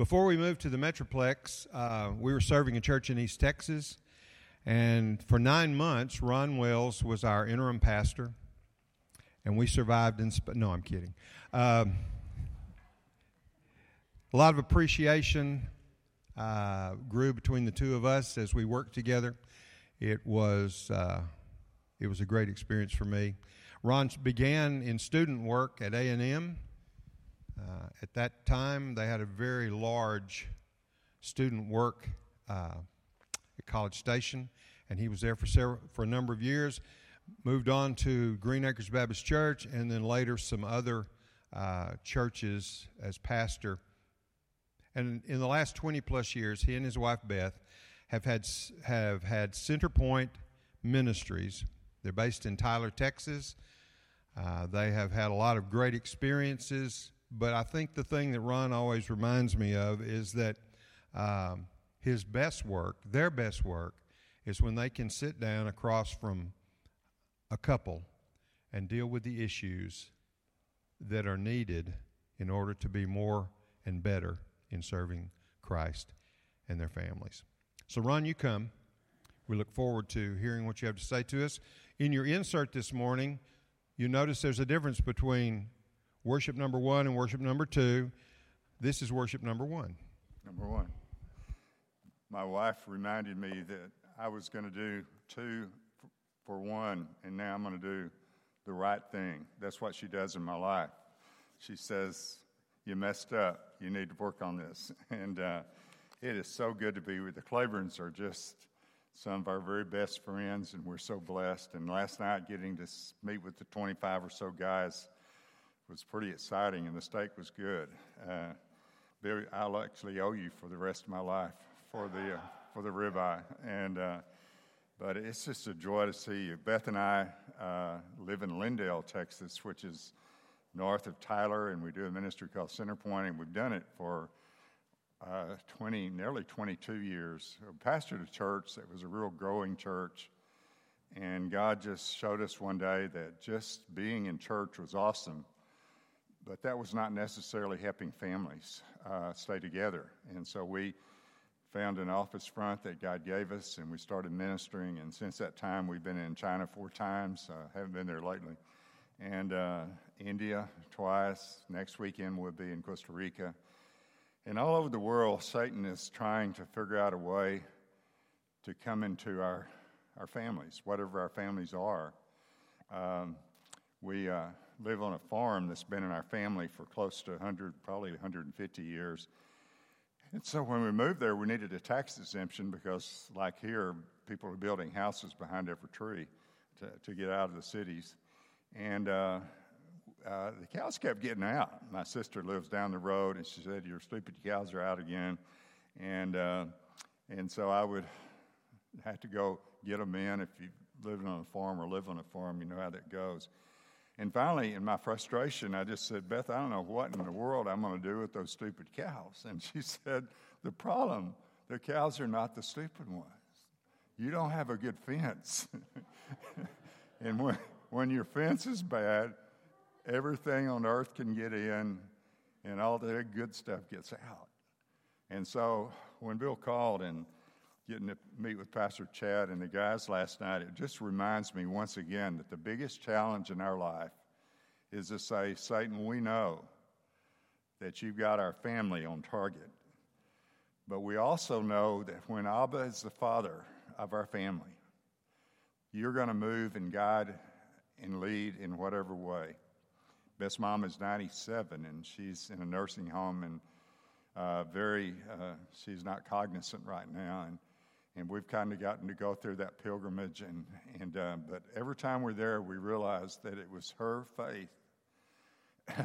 Before we moved to the Metroplex, uh, we were serving a church in East Texas, and for nine months, Ron Wells was our interim pastor, and we survived in. Sp- no, I'm kidding. Um, a lot of appreciation uh, grew between the two of us as we worked together. It was uh, it was a great experience for me. Ron began in student work at A and M. Uh, at that time, they had a very large student work uh, at College Station, and he was there for several, for a number of years. Moved on to Green Acres Baptist Church, and then later some other uh, churches as pastor. And in the last 20 plus years, he and his wife Beth have had have had Centerpoint Ministries. They're based in Tyler, Texas. Uh, they have had a lot of great experiences, but I think the thing that Ron always reminds me of is that um, his best work, their best work, is when they can sit down across from a couple and deal with the issues that are needed in order to be more and better in serving Christ and their families. So, Ron, you come. We look forward to hearing what you have to say to us. In your insert this morning, you notice there's a difference between worship number one and worship number two. This is worship number one. Number one. My wife reminded me that I was going to do two for one, and now I'm going to do the right thing. That's what she does in my life. She says, You messed up. You need to work on this. And uh, it is so good to be with the Claibornes, are just some of our very best friends, and we're so blessed. And last night, getting to meet with the 25 or so guys was pretty exciting, and the steak was good. Uh, Billy, I'll actually owe you for the rest of my life for the uh, for the ribeye, and uh, but it's just a joy to see you. Beth and I uh, live in Lindale, Texas, which is north of Tyler, and we do a ministry called Centerpoint, and we've done it for uh, 20, nearly 22 years. I pastored a church that was a real growing church, and God just showed us one day that just being in church was awesome, but that was not necessarily helping families uh, stay together. And so we found an office front that God gave us, and we started ministering. And since that time, we've been in China four times. Uh, haven't been there lately, and uh, India twice. Next weekend we'll be in Costa Rica, and all over the world, Satan is trying to figure out a way to come into our our families, whatever our families are. Um, we uh, live on a farm that's been in our family for close to 100, probably 150 years and so when we moved there, we needed a tax exemption because, like here, people are building houses behind every tree to, to get out of the cities. And uh, uh, the cows kept getting out. My sister lives down the road, and she said, Your stupid cows are out again. And, uh, and so I would have to go get them in. If you live on a farm or live on a farm, you know how that goes. And finally, in my frustration, I just said, Beth, I don't know what in the world I'm going to do with those stupid cows. And she said, The problem, the cows are not the stupid ones. You don't have a good fence. and when, when your fence is bad, everything on earth can get in and all the good stuff gets out. And so when Bill called and getting to meet with Pastor Chad and the guys last night, it just reminds me once again that the biggest challenge in our life is to say, Satan, we know that you've got our family on target. But we also know that when Abba is the father of our family, you're going to move and guide and lead in whatever way. Beth's mom is 97 and she's in a nursing home and uh, very, uh, she's not cognizant right now. And and we've kind of gotten to go through that pilgrimage. And, and uh, but every time we're there, we realize that it was her faith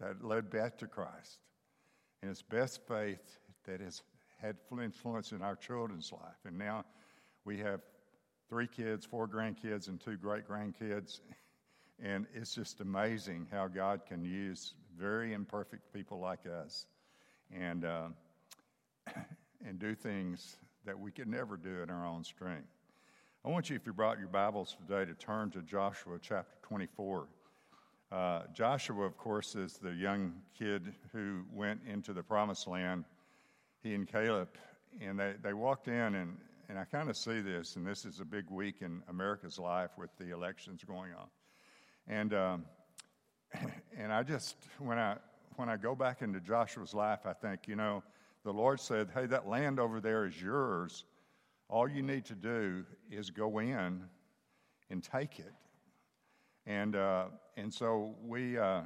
that led Beth to Christ, and it's Beth's faith that has had full influence in our children's life. And now we have three kids, four grandkids, and two great grandkids. And it's just amazing how God can use very imperfect people like us and, uh, and do things that we could never do in our own strength. I want you, if you brought your Bibles today, to turn to Joshua chapter 24. Uh, Joshua, of course, is the young kid who went into the promised land he and Caleb, and they, they walked in, and, and I kind of see this, and this is a big week in America's life with the elections going on. And, um, and I just, when I, when I go back into Joshua's life, I think, you know, the Lord said, hey, that land over there is yours. All you need to do is go in and take it. And, uh, and so we, uh,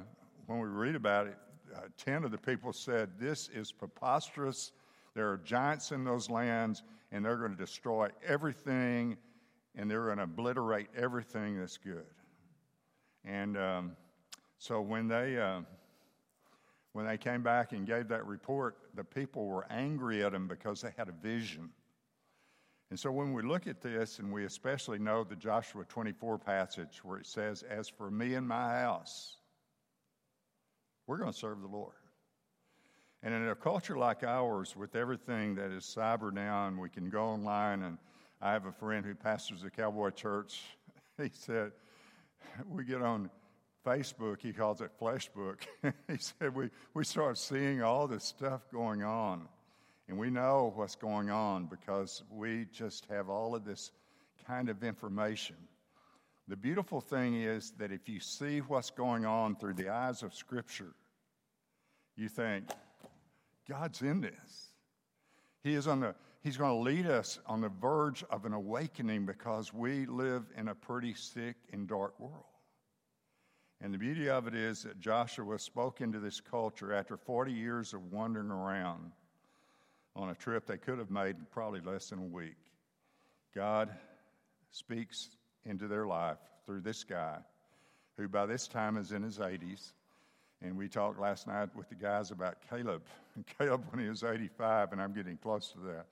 when we read about it, uh, 10 of the people said, This is preposterous. There are giants in those lands, and they're going to destroy everything, and they're going to obliterate everything that's good. And um, so when they, uh, when they came back and gave that report, the people were angry at him because they had a vision. And so when we look at this, and we especially know the Joshua 24 passage where it says, As for me and my house, we're going to serve the Lord. And in a culture like ours, with everything that is cyber now, and we can go online, and I have a friend who pastors a cowboy church. He said, We get on Facebook, he calls it Fleshbook. he said, we, we start seeing all this stuff going on. And we know what's going on because we just have all of this kind of information. The beautiful thing is that if you see what's going on through the eyes of Scripture, you think, God's in this. He is on the, he's going to lead us on the verge of an awakening because we live in a pretty sick and dark world. And the beauty of it is that Joshua spoke into this culture after 40 years of wandering around on a trip they could have made in probably less than a week. God speaks into their life through this guy who by this time is in his 80s. And we talked last night with the guys about Caleb. Caleb, when he was 85, and I'm getting close to that,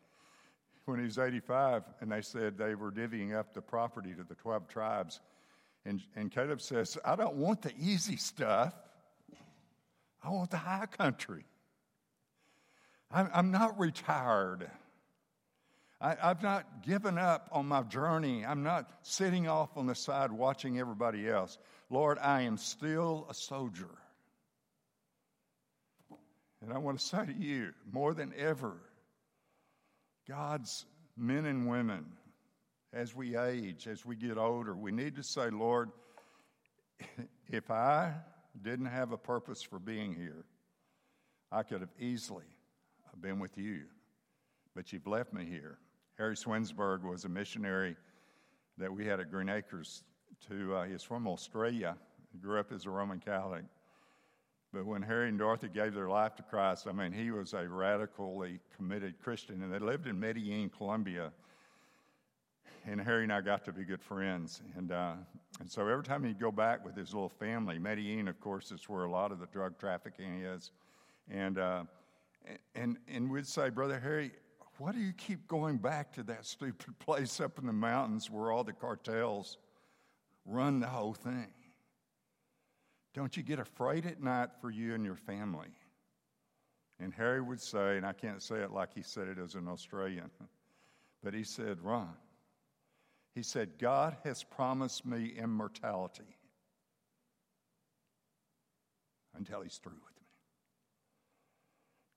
when he was 85, and they said they were divvying up the property to the 12 tribes and, and Caleb says, I don't want the easy stuff. I want the high country. I'm, I'm not retired. I, I've not given up on my journey. I'm not sitting off on the side watching everybody else. Lord, I am still a soldier. And I want to say to you, more than ever, God's men and women as we age, as we get older, we need to say, Lord, if I didn't have a purpose for being here, I could have easily been with you, but you've left me here. Harry Swinsburg was a missionary that we had at Green Acres. To uh, he's from Australia. He grew up as a Roman Catholic. But when Harry and Dorothy gave their life to Christ, I mean, he was a radically committed Christian, and they lived in Medellin, Colombia and Harry and I got to be good friends. And, uh, and so every time he'd go back with his little family, Medellin, of course, is where a lot of the drug trafficking is. And, uh, and, and we'd say, Brother Harry, why do you keep going back to that stupid place up in the mountains where all the cartels run the whole thing? Don't you get afraid at night for you and your family? And Harry would say, and I can't say it like he said it as an Australian, but he said, Ron, he said, God has promised me immortality until he's through with me.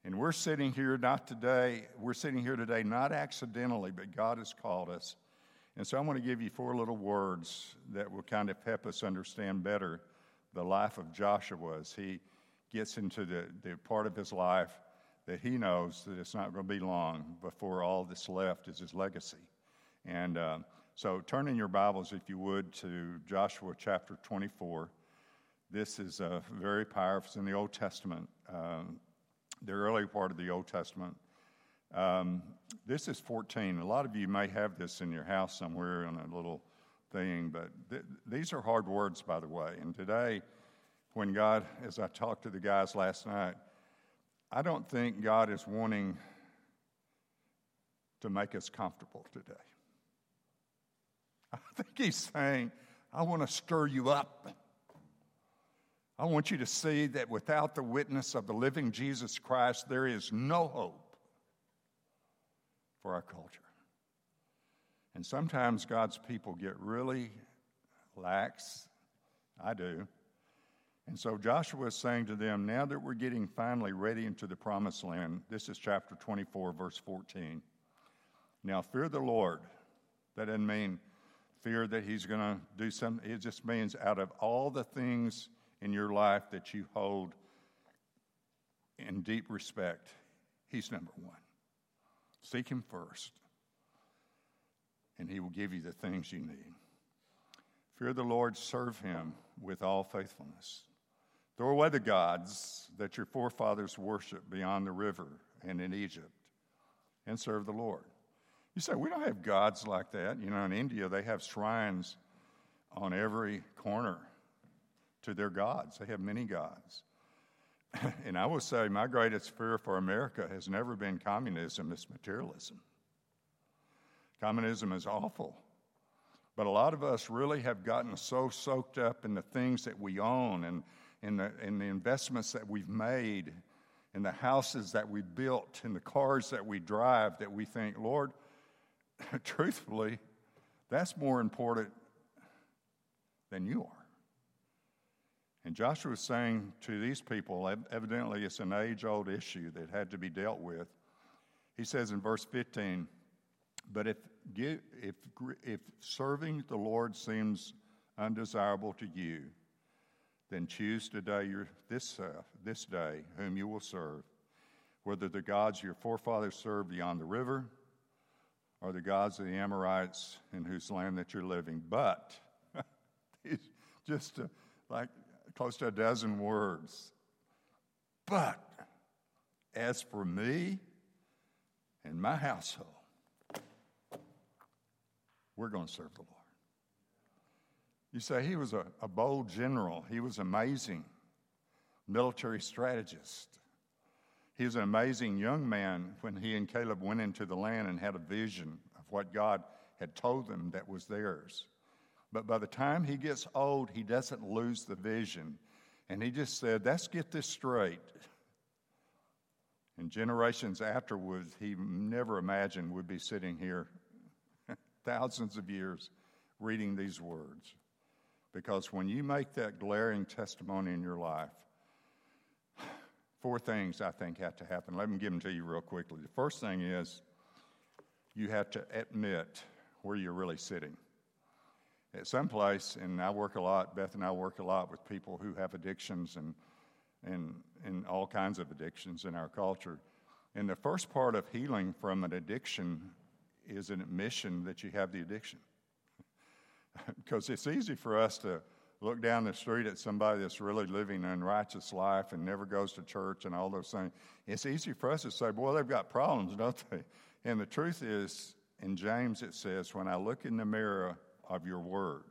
And we're sitting here not today, we're sitting here today not accidentally, but God has called us. And so I want to give you four little words that will kind of help us understand better the life of Joshua as he gets into the, the part of his life that he knows that it's not going to be long before all that's left is his legacy. And uh, so turn in your Bibles, if you would, to Joshua chapter 24. This is uh, very powerful. It's in the Old Testament, um, the early part of the Old Testament. Um, this is 14. A lot of you may have this in your house somewhere on a little thing, but th- these are hard words, by the way. And today, when God, as I talked to the guys last night, I don't think God is wanting to make us comfortable today. I think he's saying, I want to stir you up. I want you to see that without the witness of the living Jesus Christ, there is no hope for our culture. And sometimes God's people get really lax. I do. And so Joshua is saying to them, now that we're getting finally ready into the promised land, this is chapter 24, verse 14. Now fear the Lord. That doesn't mean fear that he's going to do something. It just means out of all the things in your life that you hold in deep respect, he's number one. Seek him first, and he will give you the things you need. Fear the Lord, serve him with all faithfulness. Throw away the gods that your forefathers worshiped beyond the river and in Egypt, and serve the Lord. You say, we don't have gods like that. You know, in India, they have shrines on every corner to their gods. They have many gods. and I will say, my greatest fear for America has never been communism, it's materialism. Communism is awful. But a lot of us really have gotten so soaked up in the things that we own and in the, in the investments that we've made, in the houses that we built, in the cars that we drive, that we think, Lord, truthfully, that's more important than you are. And Joshua is saying to these people, evidently it's an age old issue that had to be dealt with. He says in verse 15, But if, if, if serving the Lord seems undesirable to you, then choose today your, this, uh, this day whom you will serve, whether the gods your forefathers served beyond the river or the gods of the Amorites in whose land that you're living. But, just uh, like close to a dozen words. But as for me and my household, we're going to serve the Lord. You say he was a, a bold general, he was amazing military strategist. He was an amazing young man when he and Caleb went into the land and had a vision of what God had told them that was theirs. But by the time he gets old, he doesn't lose the vision. And he just said, let's get this straight. And generations afterwards, he never imagined would be sitting here thousands of years reading these words. Because when you make that glaring testimony in your life, four things I think have to happen. Let me give them to you real quickly. The first thing is you have to admit where you're really sitting at some place, and I work a lot, Beth and I work a lot with people who have addictions and, and, and all kinds of addictions in our culture. And the first part of healing from an addiction is an admission that you have the addiction. because it's easy for us to look down the street at somebody that's really living an unrighteous life and never goes to church and all those things. It's easy for us to say, boy, they've got problems, don't they? And the truth is, in James it says, when I look in the mirror, of your word.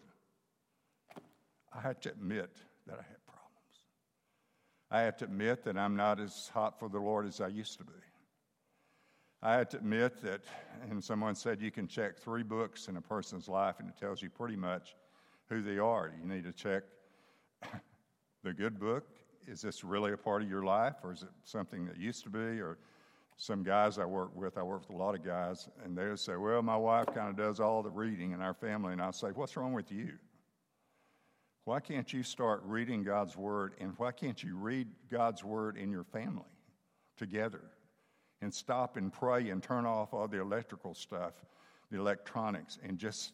I have to admit that I have problems. I have to admit that I'm not as hot for the Lord as I used to be. I have to admit that, and someone said you can check three books in a person's life and it tells you pretty much who they are. You need to check the good book. Is this really a part of your life or is it something that used to be? Or some guys I work with, I work with a lot of guys, and they'll say, Well, my wife kind of does all the reading in our family. And I'll say, What's wrong with you? Why can't you start reading God's Word? And why can't you read God's Word in your family together? And stop and pray and turn off all the electrical stuff, the electronics, and just,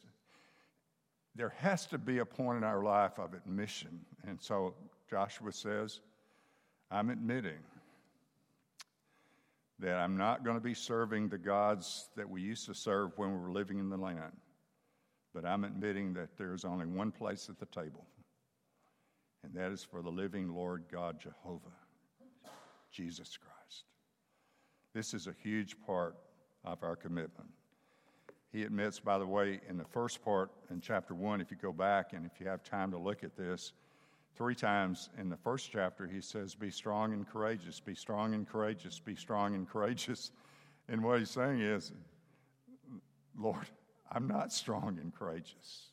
there has to be a point in our life of admission. And so Joshua says, I'm admitting that I'm not going to be serving the gods that we used to serve when we were living in the land, but I'm admitting that there's only one place at the table, and that is for the living Lord God Jehovah, Jesus Christ. This is a huge part of our commitment. He admits, by the way, in the first part in chapter one, if you go back and if you have time to look at this, Three times in the first chapter, he says, Be strong and courageous, be strong and courageous, be strong and courageous. And what he's saying is, Lord, I'm not strong and courageous.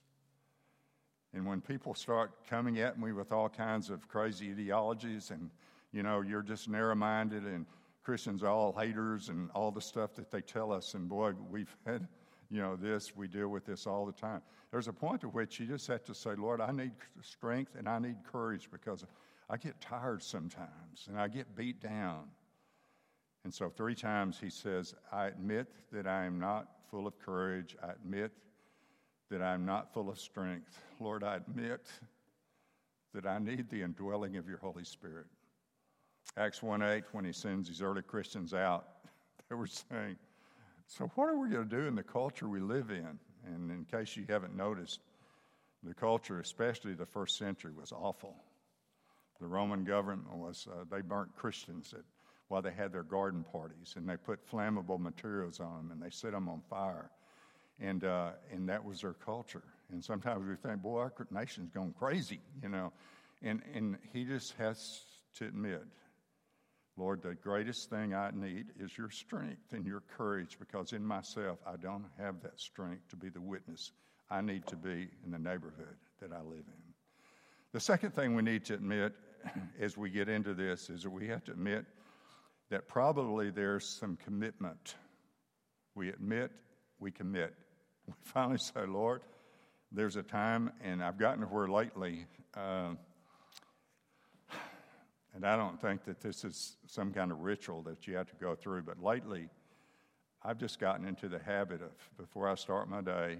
And when people start coming at me with all kinds of crazy ideologies and, you know, you're just narrow minded and Christians are all haters and all the stuff that they tell us, and boy, we've had you know, this, we deal with this all the time. There's a point at which you just have to say, Lord, I need strength and I need courage because I get tired sometimes and I get beat down. And so, three times he says, I admit that I am not full of courage. I admit that I'm not full of strength. Lord, I admit that I need the indwelling of your Holy Spirit. Acts 1 8, when he sends these early Christians out, they were saying, So, what are we going to do in the culture we live in? And in case you haven't noticed, the culture, especially the first century, was awful. The Roman government was, uh, they burnt Christians at while they had their garden parties, and they put flammable materials on them and they set them on fire. And, uh, and that was their culture. And sometimes we think, boy, our nation's going crazy, you know. And, and he just has to admit, Lord, the greatest thing I need is your strength and your courage because in myself I don't have that strength to be the witness I need to be in the neighborhood that I live in. The second thing we need to admit as we get into this is that we have to admit that probably there's some commitment. We admit, we commit. We finally say, Lord, there's a time, and I've gotten to where lately, uh, and I don't think that this is some kind of ritual that you have to go through, but lately, I've just gotten into the habit of before I start my day,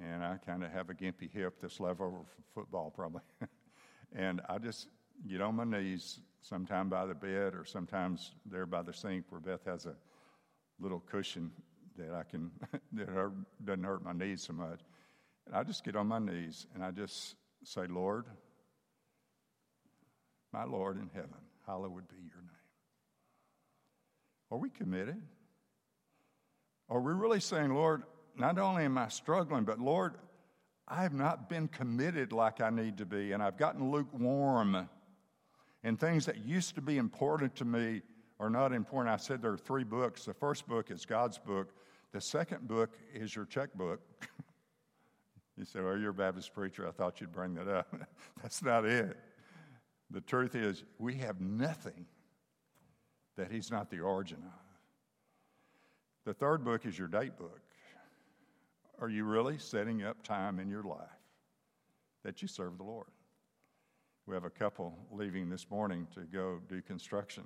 and I kind of have a gimpy hip that's left over from football probably, and I just get on my knees sometime by the bed or sometimes there by the sink where Beth has a little cushion that I can, that doesn't hurt my knees so much. And I just get on my knees and I just say, Lord, my Lord in heaven, hallowed be your name. Are we committed? Are we really saying, Lord, not only am I struggling, but Lord, I have not been committed like I need to be, and I've gotten lukewarm and things that used to be important to me are not important. I said there are three books. The first book is God's book, the second book is your checkbook. you say, Well, you're a Baptist preacher. I thought you'd bring that up. That's not it. The truth is, we have nothing that He's not the origin of. The third book is your date book. Are you really setting up time in your life that you serve the Lord? We have a couple leaving this morning to go do construction.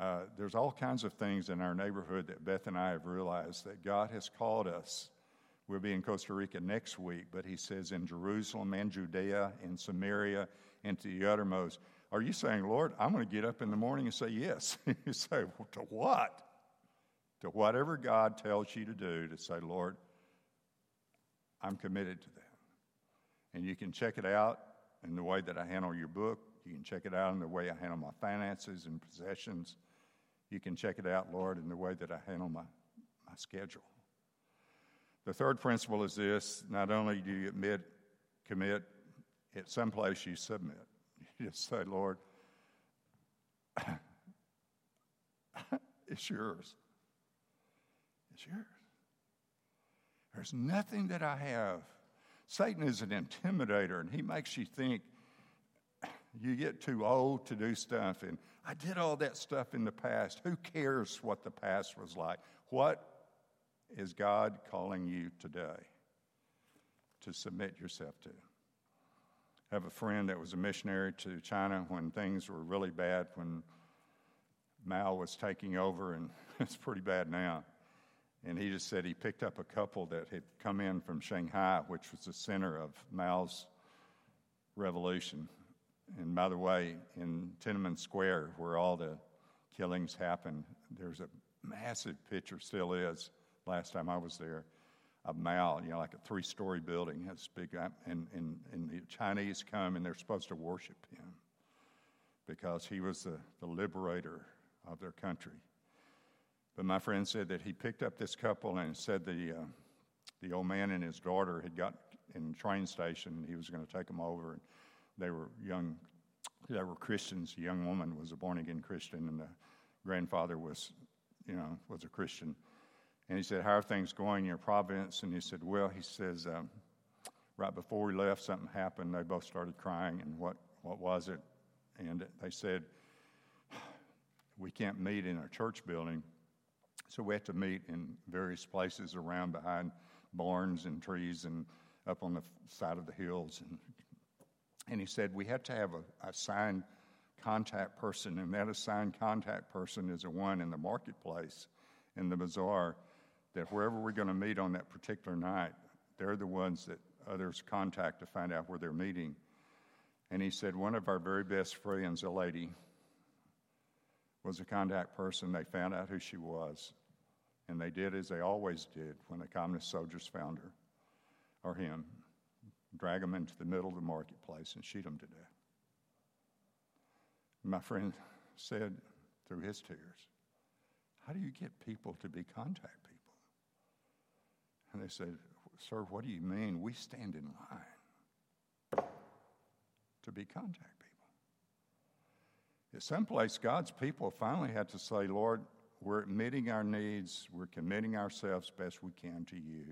Uh, there's all kinds of things in our neighborhood that Beth and I have realized that God has called us. We'll be in Costa Rica next week, but He says in Jerusalem and Judea and Samaria and to the uttermost. Are you saying, Lord, I'm going to get up in the morning and say yes? you say, well, to what? To whatever God tells you to do, to say, Lord, I'm committed to that. And you can check it out in the way that I handle your book. You can check it out in the way I handle my finances and possessions. You can check it out, Lord, in the way that I handle my, my schedule. The third principle is this not only do you admit, commit, at some place you submit. You just say, Lord, it's yours. It's yours. There's nothing that I have Satan is an intimidator, and he makes you think you get too old to do stuff. And I did all that stuff in the past. Who cares what the past was like? What is God calling you today to submit yourself to? Have a friend that was a missionary to China when things were really bad, when Mao was taking over, and it's pretty bad now. And he just said he picked up a couple that had come in from Shanghai, which was the center of Mao's revolution. And by the way, in Tiananmen Square, where all the killings happened, there's a massive picture, still is, last time I was there, of Mao, you know, like a three story building. It's big, and, and, and the Chinese come and they're supposed to worship him because he was the, the liberator of their country. But my friend said that he picked up this couple and said the, uh, the old man and his daughter had got in train station he was going to take them over. And they were young, they were Christians. The young woman was a born again Christian and the grandfather was, you know, was a Christian. And he said, How are things going in your province? And he said, Well, he says, um, right before we left, something happened. They both started crying. And what, what was it? And they said, We can't meet in our church building so we had to meet in various places around behind barns and trees and up on the side of the hills. And And he said, We had to have a, assigned contact person, and that assigned contact person is a one in the marketplace, in the bazaar, that wherever we're going to meet on that particular night, they're the ones that others contact to find out where they're meeting. And he said, One of our very best friends, a lady, was a contact person. They found out who she was. And they did as they always did when the communist soldiers found her or him drag him into the middle of the marketplace and shoot him to death. My friend said through his tears, How do you get people to be contact? And they said, Sir, what do you mean? We stand in line to be contact people. At some place, God's people finally had to say, Lord, we're admitting our needs, we're committing ourselves best we can to you.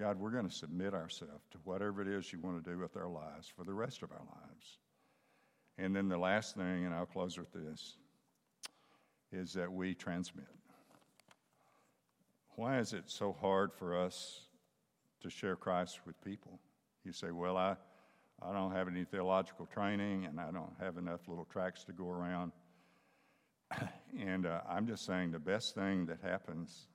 God, we're going to submit ourselves to whatever it is you want to do with our lives for the rest of our lives. And then the last thing, and I'll close with this, is that we transmit. Why is it so hard for us to share Christ with people? You say, well, I, I don't have any theological training and I don't have enough little tracts to go around. and uh, I'm just saying the best thing that happens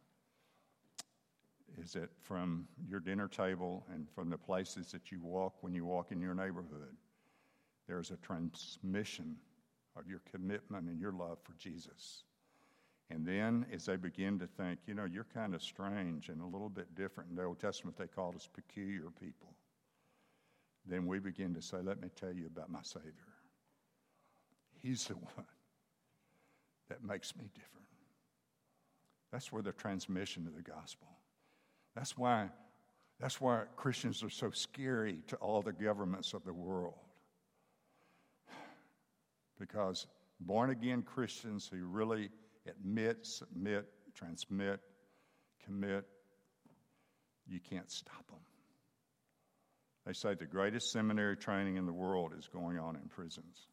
is that from your dinner table and from the places that you walk when you walk in your neighborhood, there's a transmission of your commitment and your love for Jesus. And then as they begin to think, you know, you're kind of strange and a little bit different. In the Old Testament, they called us peculiar people. Then we begin to say, let me tell you about my Savior. He's the one that makes me different. That's where the transmission of the gospel. That's why, that's why Christians are so scary to all the governments of the world. Because born again Christians who really admit, submit, transmit, commit, you can't stop them. They say the greatest seminary training in the world is going on in prisons.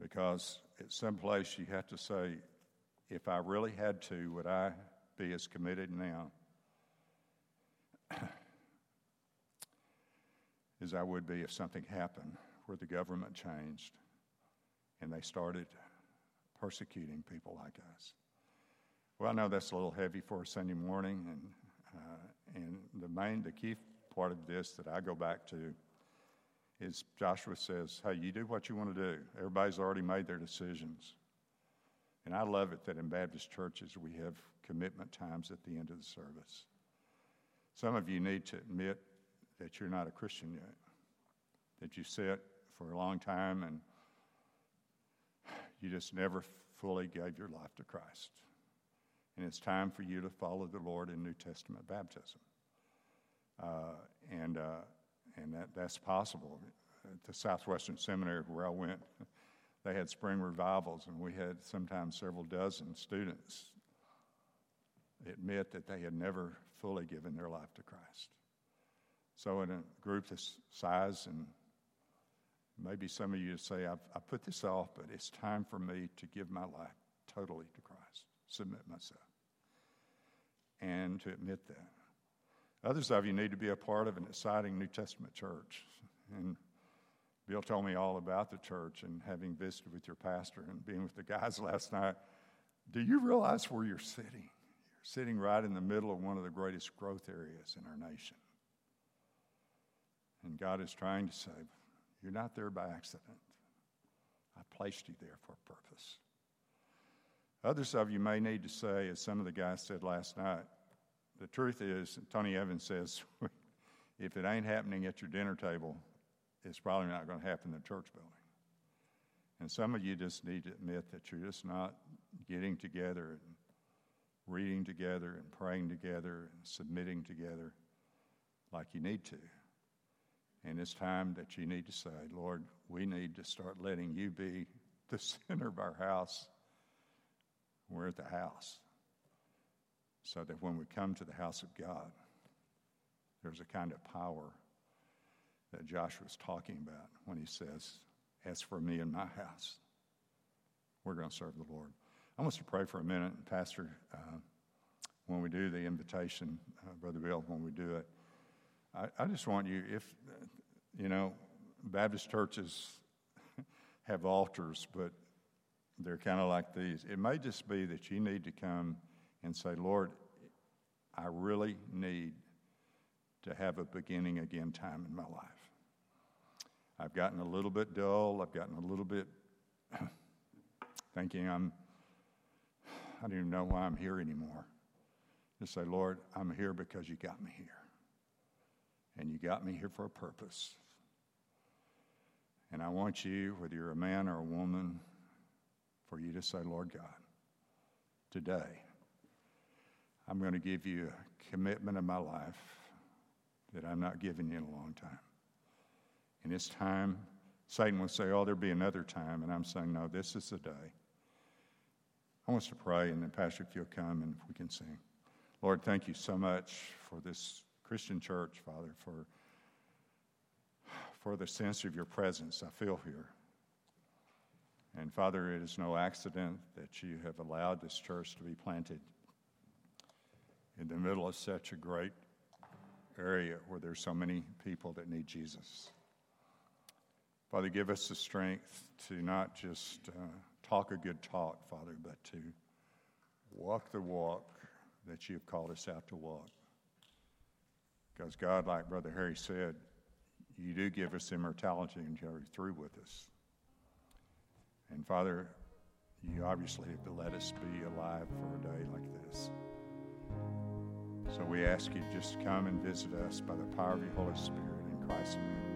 Because at some place you have to say, if I really had to, would I be as committed now as I would be if something happened where the government changed and they started persecuting people like us. Well, I know that's a little heavy for a Sunday morning, and uh, and the main, the key part of this that I go back to is Joshua says, "Hey, you do what you want to do. Everybody's already made their decisions." And I love it that in Baptist churches we have commitment times at the end of the service. Some of you need to admit that you're not a Christian yet, that you sit for a long time and you just never fully gave your life to Christ. And it's time for you to follow the Lord in New Testament baptism. Uh, and uh, and that, that's possible. At the Southwestern Seminary, where I went, they had spring revivals, and we had sometimes several dozen students admit that they had never fully given their life to Christ. So, in a group this size, and maybe some of you say, I've, I put this off, but it's time for me to give my life totally to Christ, submit myself, and to admit that. Others of you need to be a part of an exciting New Testament church. And Bill told me all about the church and having visited with your pastor and being with the guys last night. Do you realize where you're sitting? You're sitting right in the middle of one of the greatest growth areas in our nation. And God is trying to say, You're not there by accident. I placed you there for a purpose. Others of you may need to say, as some of the guys said last night, the truth is, Tony Evans says, if it ain't happening at your dinner table, it's probably not going to happen in the church building. And some of you just need to admit that you're just not getting together and reading together and praying together and submitting together like you need to. And it's time that you need to say, Lord, we need to start letting you be the center of our house. We're at the house. So that when we come to the house of God, there's a kind of power that Joshua's talking about when he says, As for me and my house, we're going to serve the Lord. I want to pray for a minute, Pastor, uh, when we do the invitation, uh, Brother Bill, when we do it, I, I, just want you, if you know, Baptist churches have altars, but they're kind of like these. It may just be that you need to come and say, Lord, I really need to have a beginning again time in my life. I've gotten a little bit dull. I've gotten a little bit thinking I'm, I don't even know why I'm here anymore. Just say, Lord, I'm here because you got me here. And you got me here for a purpose. And I want you, whether you're a man or a woman, for you to say, Lord God, today I'm going to give you a commitment of my life that I'm not giving you in a long time. And it's time, Satan will say, Oh, there'll be another time. And I'm saying, No, this is the day. I want us to pray, and then, Pastor, if you'll come and we can sing. Lord, thank you so much for this Christian church, Father, for, for the sense of your presence I feel here. And Father, it is no accident that you have allowed this church to be planted in the middle of such a great area where there's so many people that need Jesus. Father, give us the strength to not just uh, talk a good talk, Father, but to walk the walk that you've called us out to walk. Because, God, like Brother Harry said, you do give us immortality and you're through with us. And Father, you obviously have let us be alive for a day like this. So we ask you just to come and visit us by the power of your Holy Spirit in Christ's name.